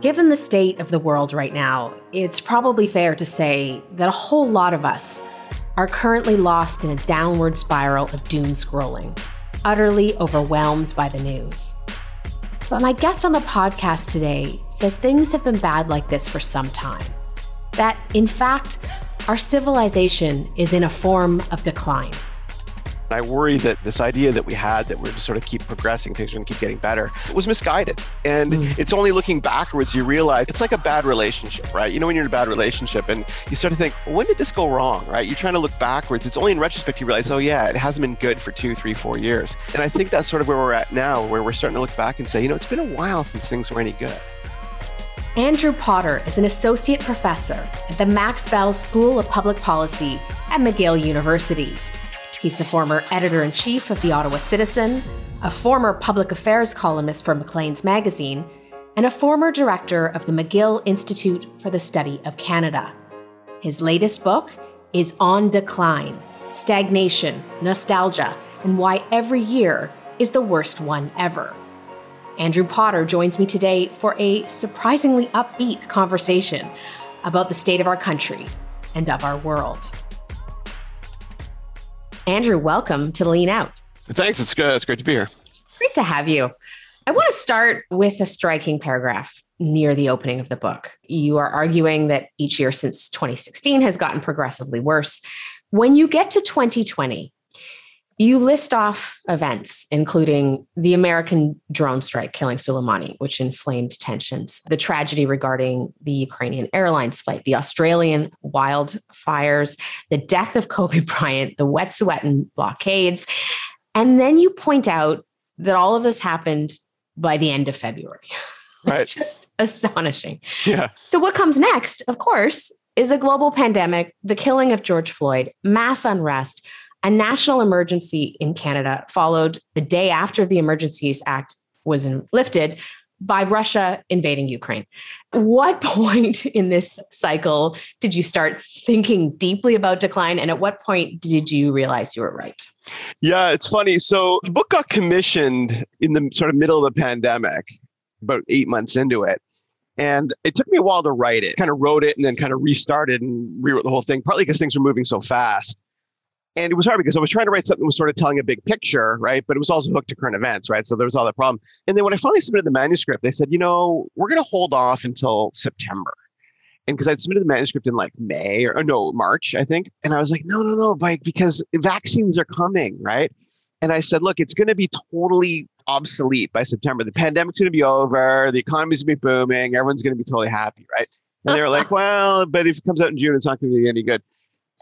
Given the state of the world right now, it's probably fair to say that a whole lot of us are currently lost in a downward spiral of doom scrolling, utterly overwhelmed by the news. But my guest on the podcast today says things have been bad like this for some time. That, in fact, our civilization is in a form of decline. I worry that this idea that we had that we're just sort of keep progressing, things are going to keep getting better, was misguided. And mm. it's only looking backwards you realize it's like a bad relationship, right? You know, when you're in a bad relationship and you start to think, well, when did this go wrong, right? You're trying to look backwards. It's only in retrospect you realize, oh, yeah, it hasn't been good for two, three, four years. And I think that's sort of where we're at now, where we're starting to look back and say, you know, it's been a while since things were any good. Andrew Potter is an associate professor at the Max Bell School of Public Policy at McGill University. He's the former editor in chief of the Ottawa Citizen, a former public affairs columnist for Maclean's magazine, and a former director of the McGill Institute for the Study of Canada. His latest book is On Decline Stagnation, Nostalgia, and Why Every Year is the Worst One Ever. Andrew Potter joins me today for a surprisingly upbeat conversation about the state of our country and of our world. Andrew, welcome to Lean Out. Thanks. It's good. It's great to be here. Great to have you. I want to start with a striking paragraph near the opening of the book. You are arguing that each year since 2016 has gotten progressively worse. When you get to 2020, you list off events, including the American drone strike killing Soleimani, which inflamed tensions, the tragedy regarding the Ukrainian Airlines flight, the Australian wildfires, the death of Kobe Bryant, the Wet'suwet'en blockades. And then you point out that all of this happened by the end of February. Right. Just astonishing. Yeah. So, what comes next, of course, is a global pandemic, the killing of George Floyd, mass unrest, a national emergency in Canada followed the day after the Emergencies Act was lifted by Russia invading Ukraine. What point in this cycle did you start thinking deeply about decline? And at what point did you realize you were right? Yeah, it's funny. So the book got commissioned in the sort of middle of the pandemic, about eight months into it. And it took me a while to write it. Kind of wrote it and then kind of restarted and rewrote the whole thing, partly because things were moving so fast and it was hard because I was trying to write something that was sort of telling a big picture, right? But it was also hooked to current events, right? So there was all that problem. And then when I finally submitted the manuscript, they said, you know, we're going to hold off until September. And because I'd submitted the manuscript in like May or, or, no, March, I think. And I was like, no, no, no, like, because vaccines are coming, right? And I said, look, it's going to be totally obsolete by September. The pandemic's going to be over. The economy's going to be booming. Everyone's going to be totally happy, right? And they were like, well, but if it comes out in June, it's not going to be any good.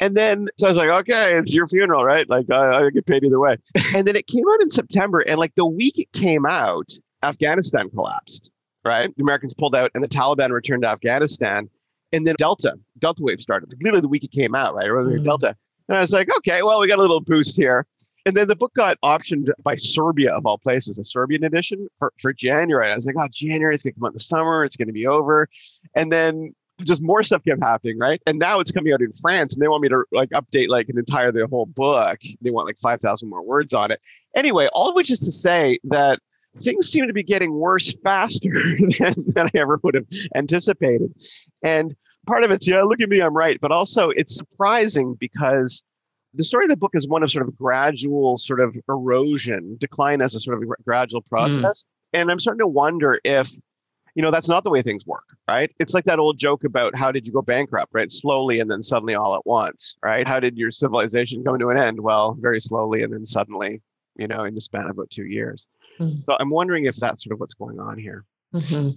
And then, so I was like, okay, it's your funeral, right? Like, I, I get paid either way. and then it came out in September. And like the week it came out, Afghanistan collapsed, right? The Americans pulled out and the Taliban returned to Afghanistan. And then Delta, Delta wave started, literally the week it came out, right? Or mm. Delta. And I was like, okay, well, we got a little boost here. And then the book got optioned by Serbia, of all places, a Serbian edition for, for January. I was like, oh, January, it's going to come out in the summer, it's going to be over. And then just more stuff kept happening, right? And now it's coming out in France, and they want me to like update like an entire the whole book. They want like five thousand more words on it. Anyway, all of which is to say that things seem to be getting worse faster than, than I ever would have anticipated. And part of it's yeah, look at me, I'm right, but also it's surprising because the story of the book is one of sort of gradual sort of erosion, decline as a sort of gradual hmm. process. Mm. And I'm starting to wonder if you know that's not the way things work right it's like that old joke about how did you go bankrupt right slowly and then suddenly all at once right how did your civilization come to an end well very slowly and then suddenly you know in the span of about two years mm-hmm. so i'm wondering if that's sort of what's going on here mm-hmm.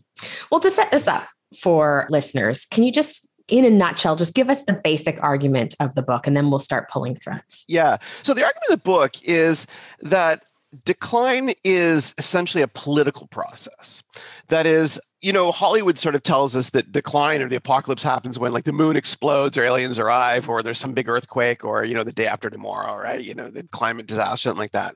well to set this up for listeners can you just in a nutshell, just give us the basic argument of the book and then we'll start pulling threads. Yeah. So, the argument of the book is that decline is essentially a political process. That is, you know, Hollywood sort of tells us that decline or the apocalypse happens when like the moon explodes or aliens arrive or there's some big earthquake or, you know, the day after tomorrow, right? You know, the climate disaster, something like that.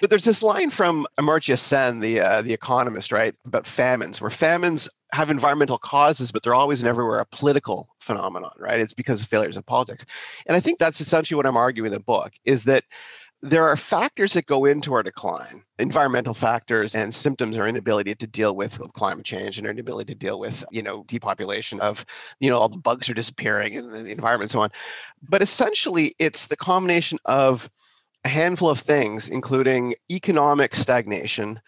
But there's this line from Amartya Sen, the, uh, the economist, right, about famines, where famines have environmental causes, but they're always and everywhere a political phenomenon, right? It's because of failures of politics. And I think that's essentially what I'm arguing in the book is that there are factors that go into our decline environmental factors and symptoms or inability to deal with climate change and our inability to deal with you know depopulation of you know all the bugs are disappearing and the environment and so on but essentially it's the combination of a handful of things including economic stagnation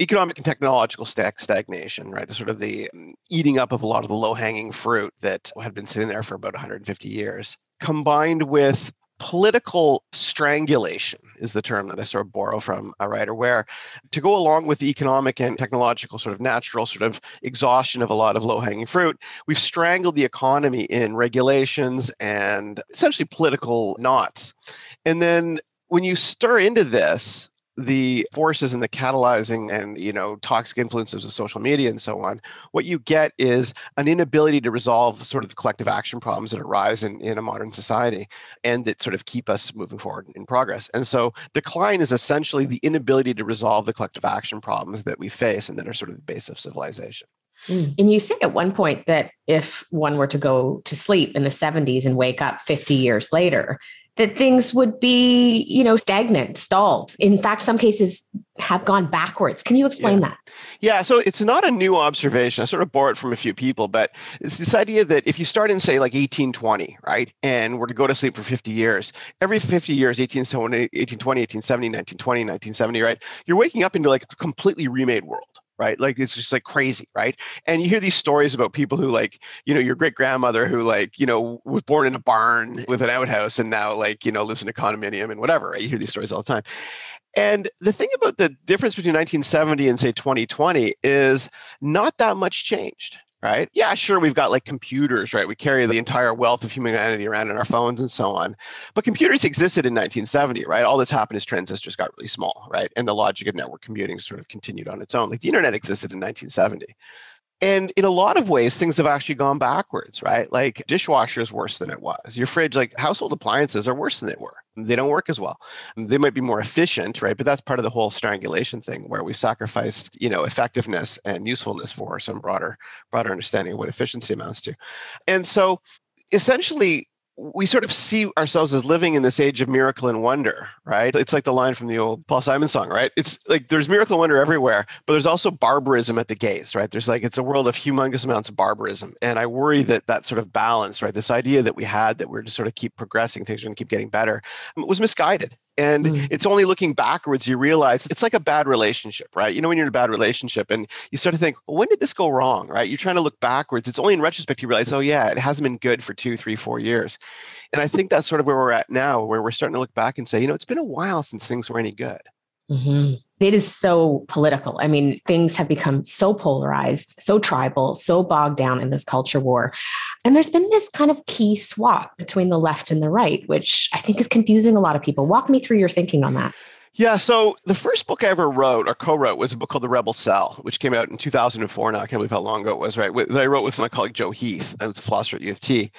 economic and technological stagnation, right? The sort of the mm, eating up of a lot of the low hanging fruit that had been sitting there for about 150 years, combined with political strangulation is the term that I sort of borrow from a writer, where to go along with the economic and technological sort of natural sort of exhaustion of a lot of low hanging fruit, we've strangled the economy in regulations and essentially political knots. And then when you stir into this, the forces and the catalyzing and you know toxic influences of social media and so on what you get is an inability to resolve sort of the collective action problems that arise in, in a modern society and that sort of keep us moving forward in progress and so decline is essentially the inability to resolve the collective action problems that we face and that are sort of the base of civilization mm. and you say at one point that if one were to go to sleep in the 70s and wake up 50 years later, that things would be, you know, stagnant, stalled. In fact, some cases have gone backwards. Can you explain yeah. that? Yeah, so it's not a new observation. I sort of bore it from a few people, but it's this idea that if you start in, say, like 1820, right, and were to go to sleep for 50 years, every 50 years, 1820, 1870, 1920, 1970, right, you're waking up into like a completely remade world right? Like it's just like crazy, right? And you hear these stories about people who like, you know, your great grandmother who like, you know, was born in a barn with an outhouse and now like, you know, lives in a condominium and whatever. Right? You hear these stories all the time. And the thing about the difference between 1970 and say 2020 is not that much changed right? Yeah, sure, we've got like computers, right? We carry the entire wealth of humanity around in our phones and so on. But computers existed in 1970, right? All that's happened is transistors got really small, right? And the logic of network computing sort of continued on its own. Like the internet existed in 1970. And in a lot of ways, things have actually gone backwards, right? Like dishwasher is worse than it was. Your fridge, like household appliances are worse than they were. They don't work as well. They might be more efficient, right? But that's part of the whole strangulation thing where we sacrificed, you know, effectiveness and usefulness for some broader, broader understanding of what efficiency amounts to. And so essentially we sort of see ourselves as living in this age of miracle and wonder, right? It's like the line from the old Paul Simon song, right? It's like there's miracle and wonder everywhere, but there's also barbarism at the gates, right? There's like it's a world of humongous amounts of barbarism, and I worry that that sort of balance, right? This idea that we had that we're just sort of keep progressing, things are going to keep getting better, was misguided, and mm. it's only looking backwards you realize it's like a bad relationship, right? You know, when you're in a bad relationship and you start to think, well, when did this go wrong, right? You're trying to look backwards. It's only in retrospect you realize, oh, yeah, it hasn't been good for two, three, four years. And I think that's sort of where we're at now, where we're starting to look back and say, you know, it's been a while since things were any good. Mm-hmm. It is so political. I mean, things have become so polarized, so tribal, so bogged down in this culture war. And there's been this kind of key swap between the left and the right, which I think is confusing a lot of people. Walk me through your thinking on that. Yeah, so the first book I ever wrote or co-wrote was a book called The Rebel Sell, which came out in 2004. Now I can't believe how long ago it was, right? That I wrote with my colleague Joe Heath, I was a philosopher at U of T.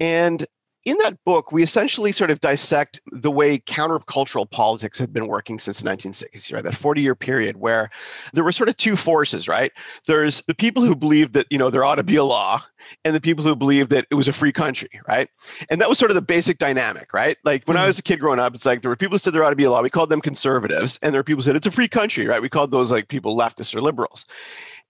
And in that book, we essentially sort of dissect the way countercultural politics had been working since the 1960s, right? That 40 year period where there were sort of two forces, right? There's the people who believed that, you know, there ought to be a law and the people who believed that it was a free country, right? And that was sort of the basic dynamic, right? Like when mm-hmm. I was a kid growing up, it's like there were people who said there ought to be a law. We called them conservatives. And there were people who said it's a free country, right? We called those like people leftists or liberals.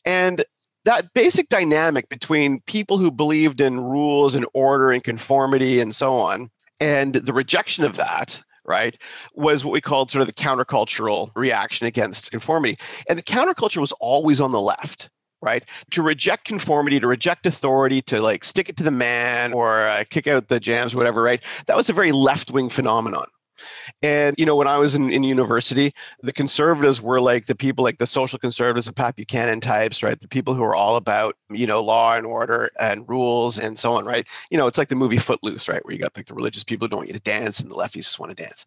And that basic dynamic between people who believed in rules and order and conformity and so on, and the rejection of that, right, was what we called sort of the countercultural reaction against conformity. And the counterculture was always on the left right? To reject conformity, to reject authority, to like stick it to the man or uh, kick out the jams, whatever, right? That was a very left wing phenomenon. And, you know, when I was in, in university, the conservatives were like the people like the social conservatives, the Pat Buchanan types, right? The people who are all about, you know, law and order and rules and so on, right? You know, it's like the movie Footloose, right? Where you got like the religious people who don't want you to dance and the lefties just want to dance.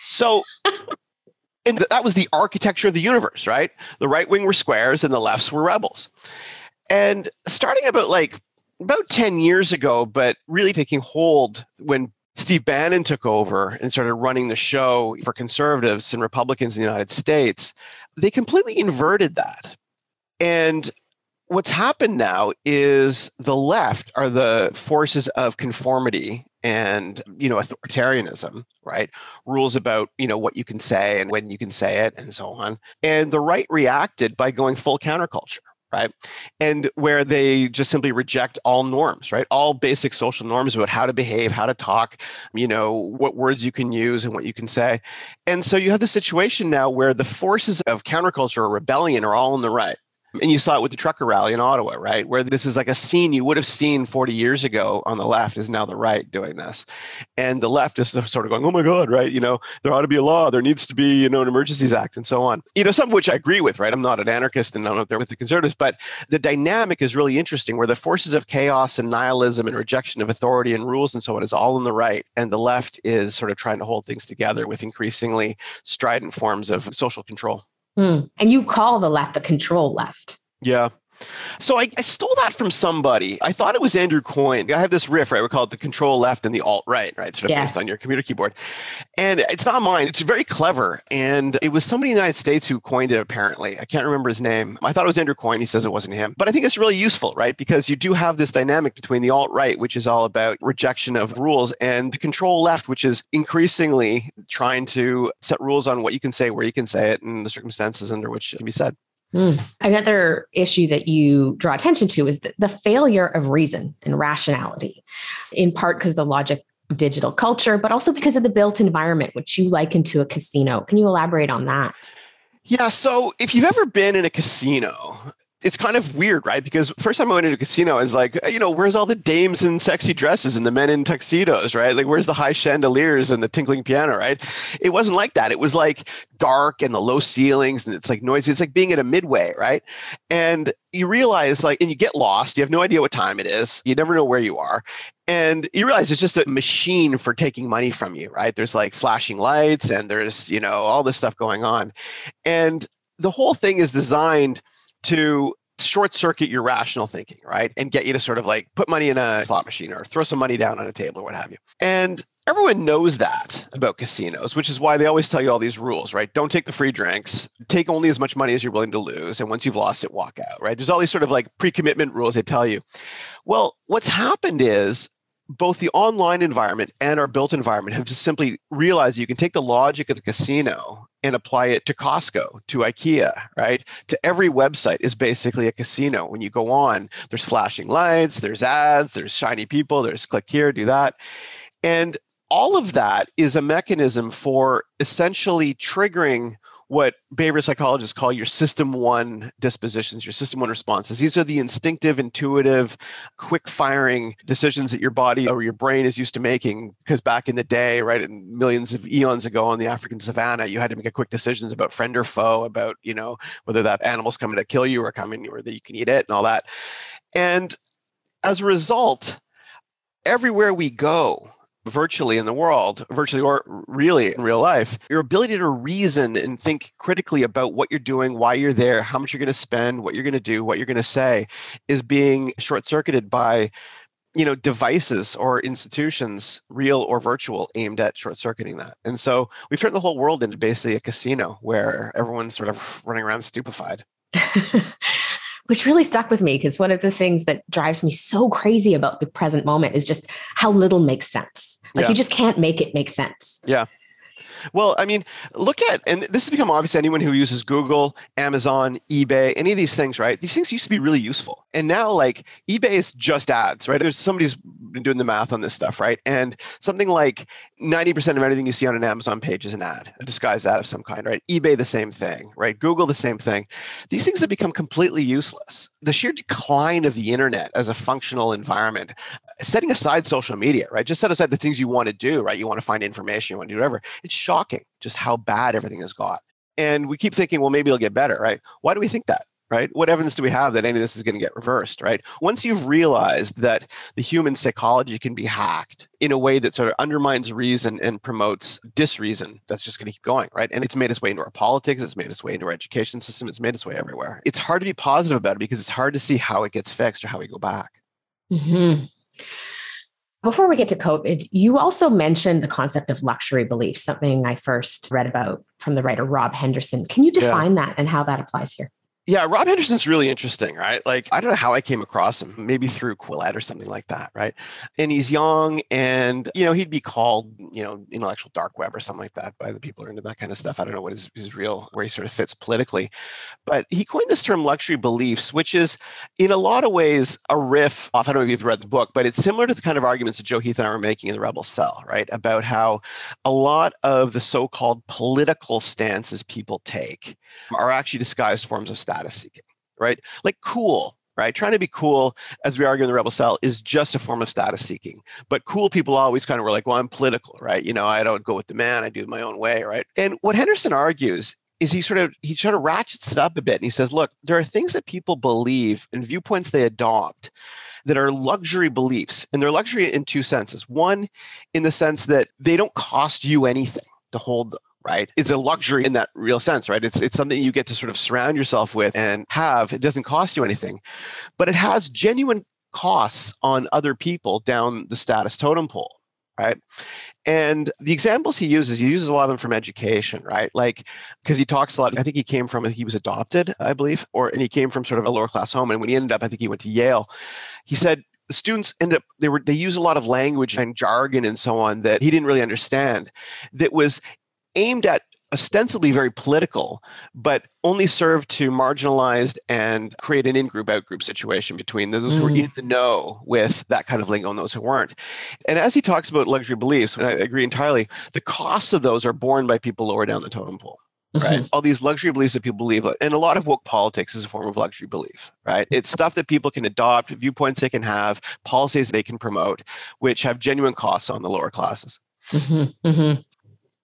So, and that was the architecture of the universe, right? The right wing were squares and the lefts were rebels. And starting about like about 10 years ago, but really taking hold when Steve Bannon took over and started running the show for conservatives and Republicans in the United States, they completely inverted that. And what's happened now is the left are the forces of conformity and you know authoritarianism right? Rules about you know what you can say and when you can say it and so on. And the right reacted by going full counterculture right? And where they just simply reject all norms, right? All basic social norms about how to behave, how to talk, you know, what words you can use and what you can say. And so you have the situation now where the forces of counterculture or rebellion are all on the right. And you saw it with the trucker rally in Ottawa, right? Where this is like a scene you would have seen 40 years ago on the left is now the right doing this. And the left is sort of going, oh my God, right? You know, there ought to be a law. There needs to be, you know, an emergencies act and so on. You know, some of which I agree with, right? I'm not an anarchist and I'm not there with the conservatives, but the dynamic is really interesting where the forces of chaos and nihilism and rejection of authority and rules and so on is all on the right. And the left is sort of trying to hold things together with increasingly strident forms of social control. Mm. And you call the left the control left. Yeah. So I, I, stole that from somebody. I thought it was Andrew Coyne. I have this riff, right? We call it the control left and the alt right, right? Sort of yes. based on your computer keyboard. And it's not mine. It's very clever. And it was somebody in the United States who coined it, apparently. I can't remember his name. I thought it was Andrew Coyne. He says it wasn't him. But I think it's really useful, right? Because you do have this dynamic between the alt right, which is all about rejection of rules, and the control left, which is increasingly trying to set rules on what you can say, where you can say it, and the circumstances under which it can be said. Mm. Another issue that you draw attention to is the, the failure of reason and rationality, in part because of the logic digital culture, but also because of the built environment, which you liken to a casino. Can you elaborate on that? Yeah. So if you've ever been in a casino, it's kind of weird, right? Because first time I went into a casino, I was like, you know, where's all the dames in sexy dresses and the men in tuxedos, right? Like, where's the high chandeliers and the tinkling piano, right? It wasn't like that. It was like dark and the low ceilings and it's like noisy. It's like being at a midway, right? And you realize, like, and you get lost. You have no idea what time it is. You never know where you are. And you realize it's just a machine for taking money from you, right? There's like flashing lights and there's, you know, all this stuff going on. And the whole thing is designed to short circuit your rational thinking, right? And get you to sort of like put money in a slot machine or throw some money down on a table or what have you. And everyone knows that about casinos, which is why they always tell you all these rules, right? Don't take the free drinks, take only as much money as you're willing to lose. And once you've lost it, walk out, right? There's all these sort of like pre commitment rules they tell you. Well, what's happened is both the online environment and our built environment have just simply realized you can take the logic of the casino and apply it to Costco, to IKEA, right? To every website is basically a casino. When you go on, there's flashing lights, there's ads, there's shiny people, there's click here, do that. And all of that is a mechanism for essentially triggering what behavior psychologists call your system one dispositions, your system one responses. These are the instinctive, intuitive, quick firing decisions that your body or your brain is used to making. Because back in the day, right, millions of eons ago on the African savannah, you had to make quick decisions about friend or foe, about, you know, whether that animal's coming to kill you or coming or that you can eat it and all that. And as a result, everywhere we go, virtually in the world, virtually or really in real life, your ability to reason and think critically about what you're doing, why you're there, how much you're going to spend, what you're going to do, what you're going to say is being short-circuited by you know devices or institutions real or virtual aimed at short-circuiting that. And so we've turned the whole world into basically a casino where everyone's sort of running around stupefied which really stuck with me because one of the things that drives me so crazy about the present moment is just how little makes sense. Like yeah. you just can't make it make sense. Yeah. Well, I mean, look at, and this has become obvious to anyone who uses Google, Amazon, eBay, any of these things, right? These things used to be really useful. And now, like, eBay is just ads, right? There's somebody's been doing the math on this stuff, right? And something like 90% of anything you see on an Amazon page is an ad, a disguised ad of some kind, right? eBay, the same thing, right? Google, the same thing. These things have become completely useless. The sheer decline of the internet as a functional environment, setting aside social media, right? Just set aside the things you want to do, right? You want to find information, you want to do whatever. It's shocking just how bad everything has got. And we keep thinking, well, maybe it'll get better, right? Why do we think that? right? What evidence do we have that any of this is going to get reversed, right? Once you've realized that the human psychology can be hacked in a way that sort of undermines reason and promotes disreason, that's just going to keep going, right? And it's made its way into our politics, it's made its way into our education system, it's made its way everywhere. It's hard to be positive about it because it's hard to see how it gets fixed or how we go back. Mm-hmm. Before we get to COVID, you also mentioned the concept of luxury belief, something I first read about from the writer Rob Henderson. Can you define yeah. that and how that applies here? Yeah, Rob Henderson's really interesting, right? Like, I don't know how I came across him, maybe through Quillette or something like that, right? And he's young and, you know, he'd be called, you know, intellectual dark web or something like that by the people who are into that kind of stuff. I don't know what his, his real, where he sort of fits politically. But he coined this term luxury beliefs, which is in a lot of ways a riff off, I don't know if you've read the book, but it's similar to the kind of arguments that Joe Heath and I were making in the Rebel Sell, right? About how a lot of the so called political stances people take are actually disguised forms of status seeking, right? Like cool, right? Trying to be cool, as we argue in the Rebel Sell, is just a form of status seeking. But cool people always kind of were like, well, I'm political, right? You know, I don't go with the man, I do my own way, right? And what Henderson argues is he sort of he sort of ratchets it up a bit and he says, look, there are things that people believe and viewpoints they adopt that are luxury beliefs. And they're luxury in two senses. One, in the sense that they don't cost you anything to hold them right? It's a luxury in that real sense, right? It's it's something you get to sort of surround yourself with and have. It doesn't cost you anything, but it has genuine costs on other people down the status totem pole, right? And the examples he uses, he uses a lot of them from education, right? Like because he talks a lot. I think he came from he was adopted, I believe, or and he came from sort of a lower class home. And when he ended up, I think he went to Yale. He said the students end up they were they use a lot of language and jargon and so on that he didn't really understand that was aimed at ostensibly very political, but only served to marginalize and create an in-group out-group situation between those mm. who were in the know with that kind of lingo and those who weren't. And as he talks about luxury beliefs, and I agree entirely, the costs of those are borne by people lower down the totem pole. Right. Mm-hmm. All these luxury beliefs that people believe, and a lot of woke politics is a form of luxury belief, right? It's stuff that people can adopt, viewpoints they can have, policies they can promote, which have genuine costs on the lower classes. Mm-hmm. Mm-hmm.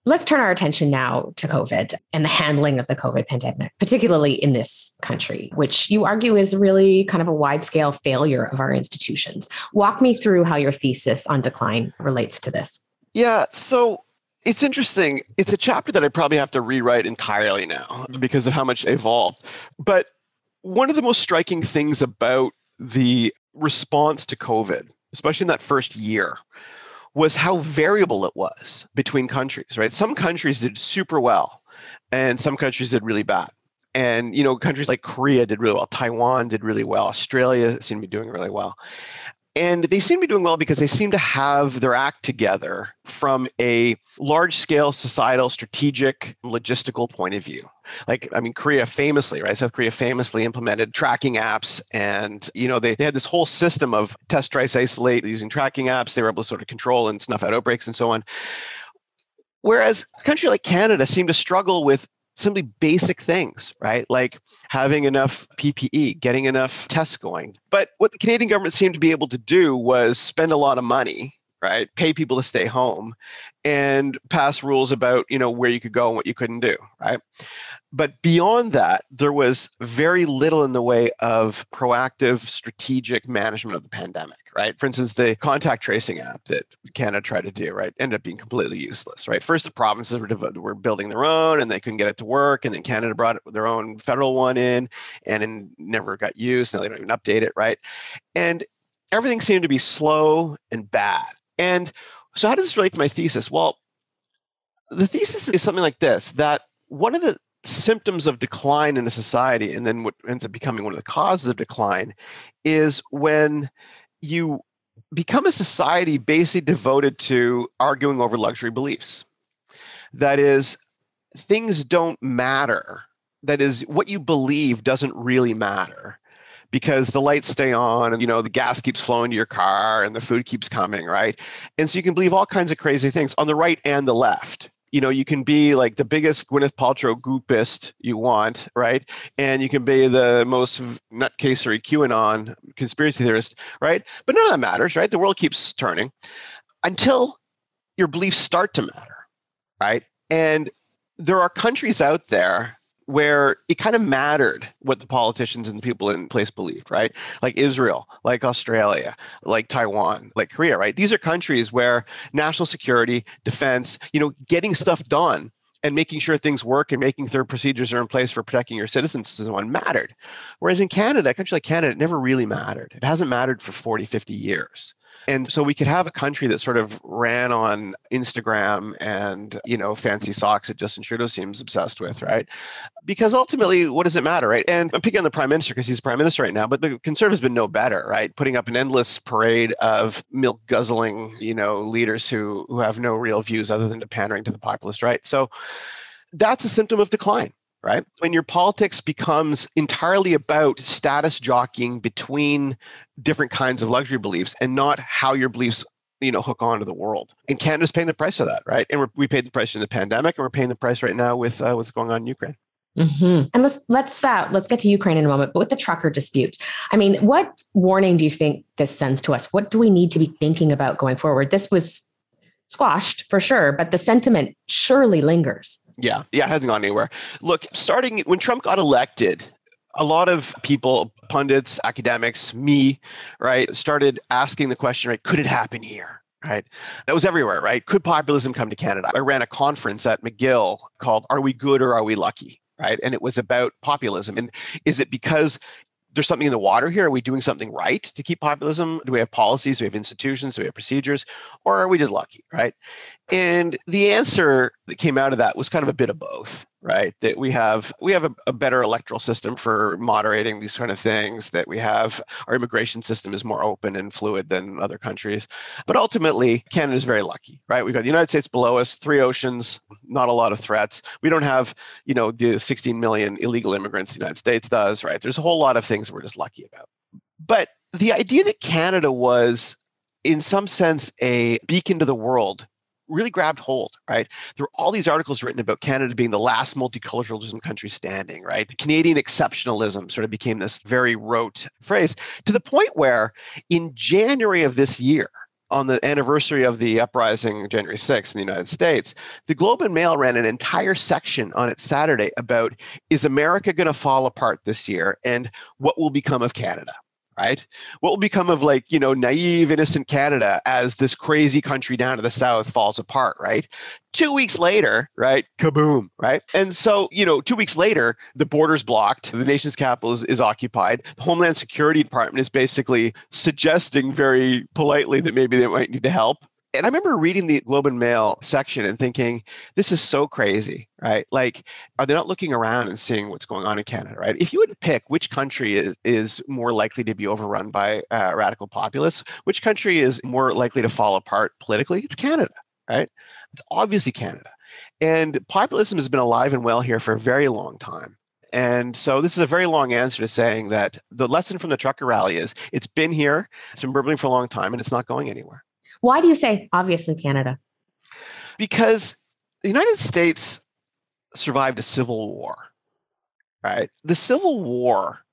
Let's turn our attention now to COVID and the handling of the COVID pandemic, particularly in this country, which you argue is really kind of a wide scale failure of our institutions. Walk me through how your thesis on decline relates to this. Yeah. So it's interesting. It's a chapter that I probably have to rewrite entirely now because of how much evolved. But one of the most striking things about the response to COVID, especially in that first year, was how variable it was between countries, right? Some countries did super well and some countries did really bad. And you know, countries like Korea did really well, Taiwan did really well, Australia seemed to be doing really well. And they seem to be doing well because they seem to have their act together from a large scale societal, strategic, logistical point of view. Like, I mean, Korea famously, right? South Korea famously implemented tracking apps. And, you know, they, they had this whole system of test, trace, isolate using tracking apps. They were able to sort of control and snuff out outbreaks and so on. Whereas a country like Canada seemed to struggle with simply basic things, right? Like having enough PPE, getting enough tests going. But what the Canadian government seemed to be able to do was spend a lot of money, right? Pay people to stay home and pass rules about, you know, where you could go and what you couldn't do, right? But beyond that, there was very little in the way of proactive strategic management of the pandemic, right? For instance, the contact tracing app that Canada tried to do, right, ended up being completely useless, right? First, the provinces were, were building their own and they couldn't get it to work. And then Canada brought their own federal one in and it never got used. Now they don't even update it, right? And everything seemed to be slow and bad. And so, how does this relate to my thesis? Well, the thesis is something like this that one of the symptoms of decline in a society, and then what ends up becoming one of the causes of decline, is when you become a society basically devoted to arguing over luxury beliefs. That is, things don't matter. That is, what you believe doesn't really matter because the lights stay on and you know the gas keeps flowing to your car and the food keeps coming right and so you can believe all kinds of crazy things on the right and the left you know, you can be like the biggest Gwyneth Paltrow goopist you want, right? And you can be the most nutcasery QAnon conspiracy theorist, right? But none of that matters, right? The world keeps turning until your beliefs start to matter, right? And there are countries out there where it kind of mattered what the politicians and the people in place believed, right? Like Israel, like Australia, like Taiwan, like Korea, right? These are countries where national security, defense, you know, getting stuff done and making sure things work and making their procedures are in place for protecting your citizens so on mattered. Whereas in Canada, a country like Canada, it never really mattered. It hasn't mattered for 40, 50 years. And so we could have a country that sort of ran on Instagram and, you know, fancy socks that Justin Trudeau seems obsessed with, right? Because ultimately, what does it matter, right? And I'm picking on the prime minister because he's prime minister right now, but the conservatives been no better, right? Putting up an endless parade of milk guzzling, you know, leaders who who have no real views other than to pandering to the populist right. So that's a symptom of decline right? When your politics becomes entirely about status jockeying between different kinds of luxury beliefs and not how your beliefs you know hook onto the world and canada's paying the price of that right and we paid the price in the pandemic and we're paying the price right now with uh, what's going on in ukraine Mm-hmm. And let's let's uh, let's get to Ukraine in a moment. But with the trucker dispute, I mean, what warning do you think this sends to us? What do we need to be thinking about going forward? This was squashed for sure, but the sentiment surely lingers. Yeah, yeah, it hasn't gone anywhere. Look, starting when Trump got elected, a lot of people, pundits, academics, me, right, started asking the question, right, could it happen here? Right. That was everywhere, right? Could populism come to Canada? I ran a conference at McGill called Are We Good or Are We Lucky? Right. And it was about populism. And is it because there's something in the water here? Are we doing something right to keep populism? Do we have policies? Do we have institutions? Do we have procedures? Or are we just lucky, right? And the answer that came out of that was kind of a bit of both right? That we have we have a, a, better electoral system for moderating these kind of things that we have our immigration system is more open and fluid than other countries. But ultimately canada is very lucky right? We've got the united states below us three oceans not a lot of threats. We don't have you know the 16 million illegal immigrants the united states does right? There's a whole lot of things we're just lucky about. But the idea that canada was in some sense a beacon to the world really grabbed hold, right? There were all these articles written about Canada being the last multiculturalism country standing, right? The Canadian exceptionalism sort of became this very rote phrase to the point where in January of this year, on the anniversary of the uprising January 6th in the United States, the Globe and Mail ran an entire section on its Saturday about is America going to fall apart this year and what will become of Canada? Right? What will become of like, you know, naive, innocent Canada as this crazy country down to the south falls apart, right? Two weeks later, right? Kaboom, right? And so, you know, two weeks later, the border's blocked, the nation's capital is, is occupied. The Homeland Security Department is basically suggesting very politely that maybe they might need to help and I remember reading the Globe and Mail section and thinking, this is so crazy, right? Like, are they not looking around and seeing what's going on in Canada, right? If you would pick which country is, is more likely to be overrun by uh, radical populists, which country is more likely to fall apart politically, it's Canada, right? It's obviously Canada. And populism has been alive and well here for a very long time. And so this is a very long answer to saying that the lesson from the trucker rally is it's been here, it's been burbling for a long time, and it's not going anywhere. Why do you say obviously Canada? Because the United States survived a civil war, right? The Civil War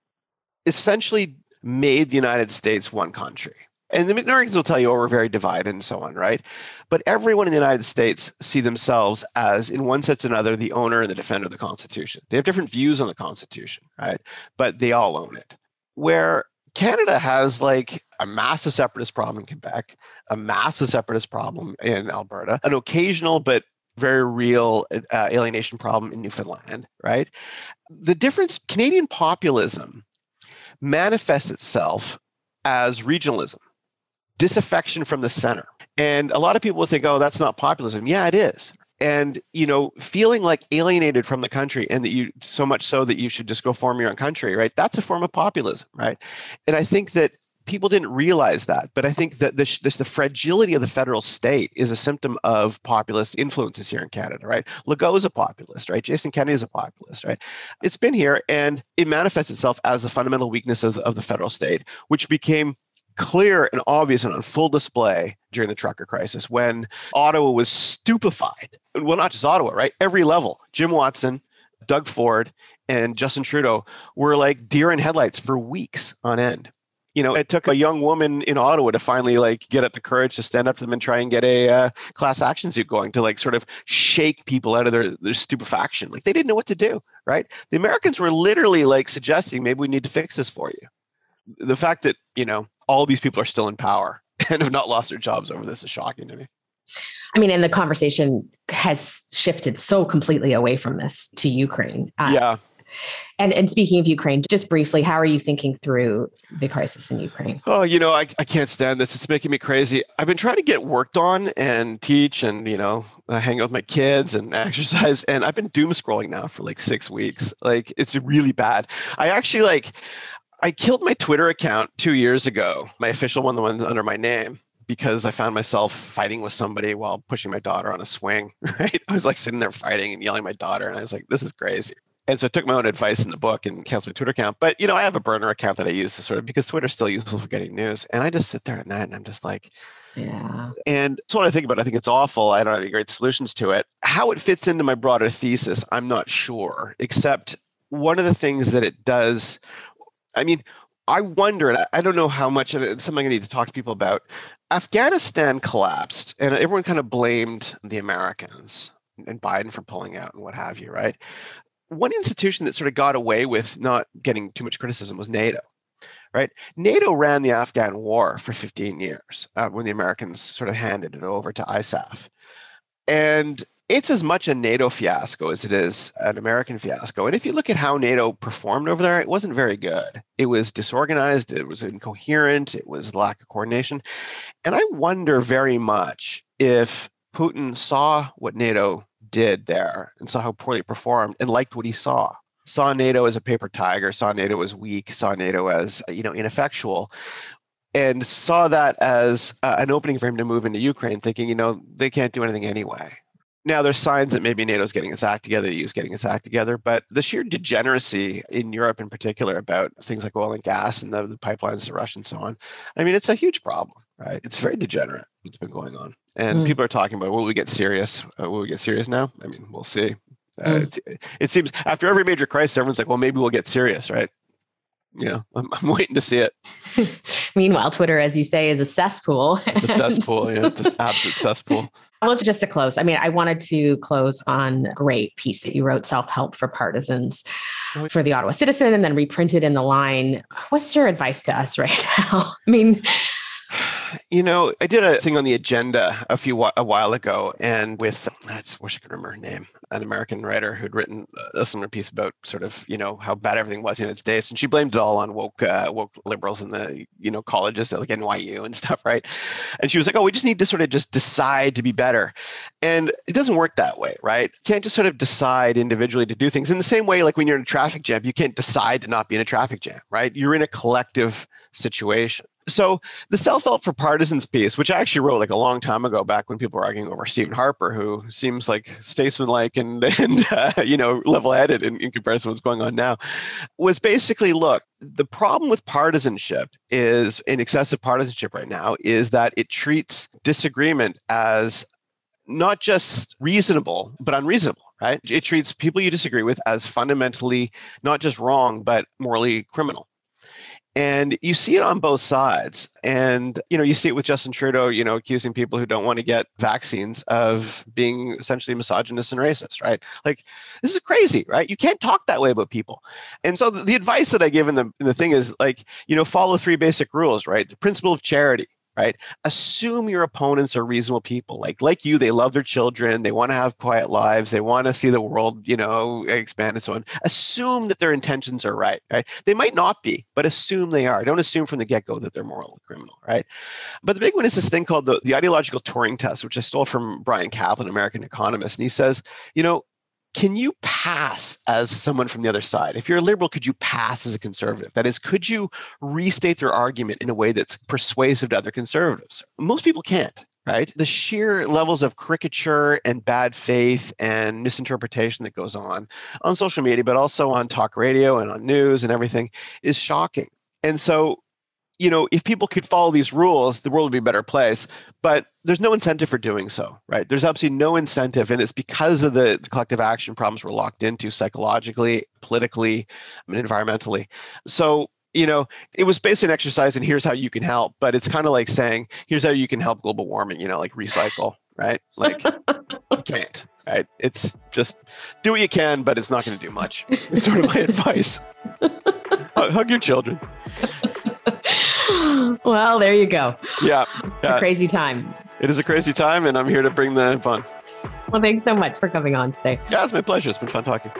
essentially made the United States one country. And the Americans will tell you, oh, we're very divided and so on, right? But everyone in the United States see themselves as, in one sense or another, the owner and the defender of the Constitution. They have different views on the Constitution, right? But they all own it. Where Canada has like a massive separatist problem in Quebec, a massive separatist problem in Alberta, an occasional but very real uh, alienation problem in Newfoundland, right? The difference, Canadian populism manifests itself as regionalism, disaffection from the center. And a lot of people will think, oh, that's not populism. Yeah, it is, and you know feeling like alienated from the country and that you so much so that you should just go form your own country right that's a form of populism right and i think that people didn't realize that but i think that the, the fragility of the federal state is a symptom of populist influences here in canada right legault is a populist right jason kenney is a populist right it's been here and it manifests itself as the fundamental weaknesses of the federal state which became clear and obvious and on full display during the trucker crisis when Ottawa was stupefied. Well, not just Ottawa, right? Every level. Jim Watson, Doug Ford, and Justin Trudeau were like deer in headlights for weeks on end. You know, it took a young woman in Ottawa to finally like get up the courage to stand up to them and try and get a uh, class action suit going to like sort of shake people out of their, their stupefaction. Like they didn't know what to do, right? The Americans were literally like suggesting maybe we need to fix this for you. The fact that, you know, all these people are still in power and have not lost their jobs over this is shocking to me. I mean, and the conversation has shifted so completely away from this to Ukraine. Uh, yeah. And and speaking of Ukraine, just briefly, how are you thinking through the crisis in Ukraine? Oh, you know, I, I can't stand this. It's making me crazy. I've been trying to get worked on and teach and, you know, hang out with my kids and exercise. And I've been doom scrolling now for like six weeks. Like it's really bad. I actually like I killed my Twitter account two years ago, my official one, the one under my name because I found myself fighting with somebody while pushing my daughter on a swing, right? I was like sitting there fighting and yelling at my daughter, and I was like, this is crazy. And so I took my own advice in the book and canceled my Twitter account. But you know, I have a burner account that I use to sort of because Twitter's still useful for getting news. And I just sit there at night and I'm just like, yeah. And so what I think about, it, I think it's awful. I don't have any great solutions to it. How it fits into my broader thesis, I'm not sure. Except one of the things that it does, I mean, I wonder, and I don't know how much of it, it's something I need to talk to people about. Afghanistan collapsed, and everyone kind of blamed the Americans and Biden for pulling out and what have you, right? One institution that sort of got away with not getting too much criticism was NATO, right? NATO ran the Afghan war for 15 years uh, when the Americans sort of handed it over to ISAF. And it's as much a NATO fiasco as it is an American fiasco. And if you look at how NATO performed over there, it wasn't very good. It was disorganized, it was incoherent, it was lack of coordination. And I wonder very much if Putin saw what NATO did there and saw how poorly it performed and liked what he saw. Saw NATO as a paper tiger, saw NATO as weak, saw NATO as you know ineffectual, and saw that as uh, an opening for him to move into Ukraine, thinking, you know, they can't do anything anyway. Now, there's signs that maybe NATO's getting its act together, the EU's getting its act together, but the sheer degeneracy in Europe in particular about things like oil and gas and the, the pipelines to Russia and so on, I mean, it's a huge problem, right? It's very degenerate what's been going on. And mm. people are talking about, will we get serious? Uh, will we get serious now? I mean, we'll see. Uh, mm. it seems after every major crisis, everyone's like, well, maybe we'll get serious, right? Yeah, I'm, I'm waiting to see it. Meanwhile, Twitter, as you say, is a cesspool. it's a cesspool, yeah, just absolute cesspool. Well, just to close, I mean, I wanted to close on a great piece that you wrote, Self Help for Partisans, oh, for the Ottawa Citizen, and then reprinted in the line. What's your advice to us right now? I mean, you know, I did a thing on the agenda a few a while ago, and with I just wish I could remember her name, an American writer who'd written a similar piece about sort of you know how bad everything was in its days, and she blamed it all on woke uh, woke liberals in the you know colleges at like NYU and stuff, right? And she was like, "Oh, we just need to sort of just decide to be better," and it doesn't work that way, right? You can't just sort of decide individually to do things in the same way, like when you're in a traffic jam, you can't decide to not be in a traffic jam, right? You're in a collective situation. So the self-help for partisans piece, which I actually wrote like a long time ago, back when people were arguing over Stephen Harper, who seems like statesman-like and, and uh, you know level-headed in, in comparison to what's going on now, was basically look. The problem with partisanship is in excessive partisanship right now is that it treats disagreement as not just reasonable but unreasonable right it treats people you disagree with as fundamentally not just wrong but morally criminal and you see it on both sides. And, you know, you see it with Justin Trudeau, you know, accusing people who don't want to get vaccines of being essentially misogynist and racist, right? Like, this is crazy, right? You can't talk that way about people. And so the, the advice that I give in the, in the thing is like, you know, follow three basic rules, right? The principle of charity, right? Assume your opponents are reasonable people like like you they love their children they want to have quiet lives they want to see the world you know expand and so on. Assume that their intentions are right right? They might not be but assume they are. Don't assume from the get-go that they're moral criminal right? But the big one is this thing called the, the ideological turing test which i stole from bryan caplan american economist and he says you know can you pass as someone from the other side? If you're a liberal, could you pass as a conservative? That is, could you restate their argument in a way that's persuasive to other conservatives? Most people can't, right? The sheer levels of caricature and bad faith and misinterpretation that goes on on social media, but also on talk radio and on news and everything is shocking. And so you know, if people could follow these rules, the world would be a better place. But there's no incentive for doing so, right? There's absolutely no incentive. And it's because of the, the collective action problems we're locked into psychologically, politically, I mean, environmentally. So, you know, it was basically an exercise and here's how you can help. But it's kind of like saying, here's how you can help global warming, you know, like recycle, right? Like, you can't, right? It's just do what you can, but it's not going to do much. It's sort of my advice. Hug your children well, there you go. Yeah. It's yeah. a crazy time. It is a crazy time, and I'm here to bring the fun. Well, thanks so much for coming on today. Yeah, it's my pleasure. It's been fun talking.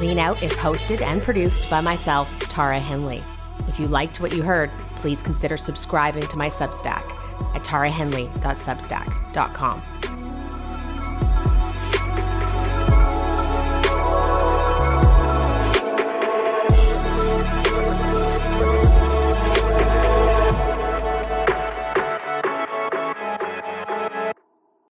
Lean Out is hosted and produced by myself, Tara Henley. If you liked what you heard, please consider subscribing to my Substack at tarahenley.substack.com.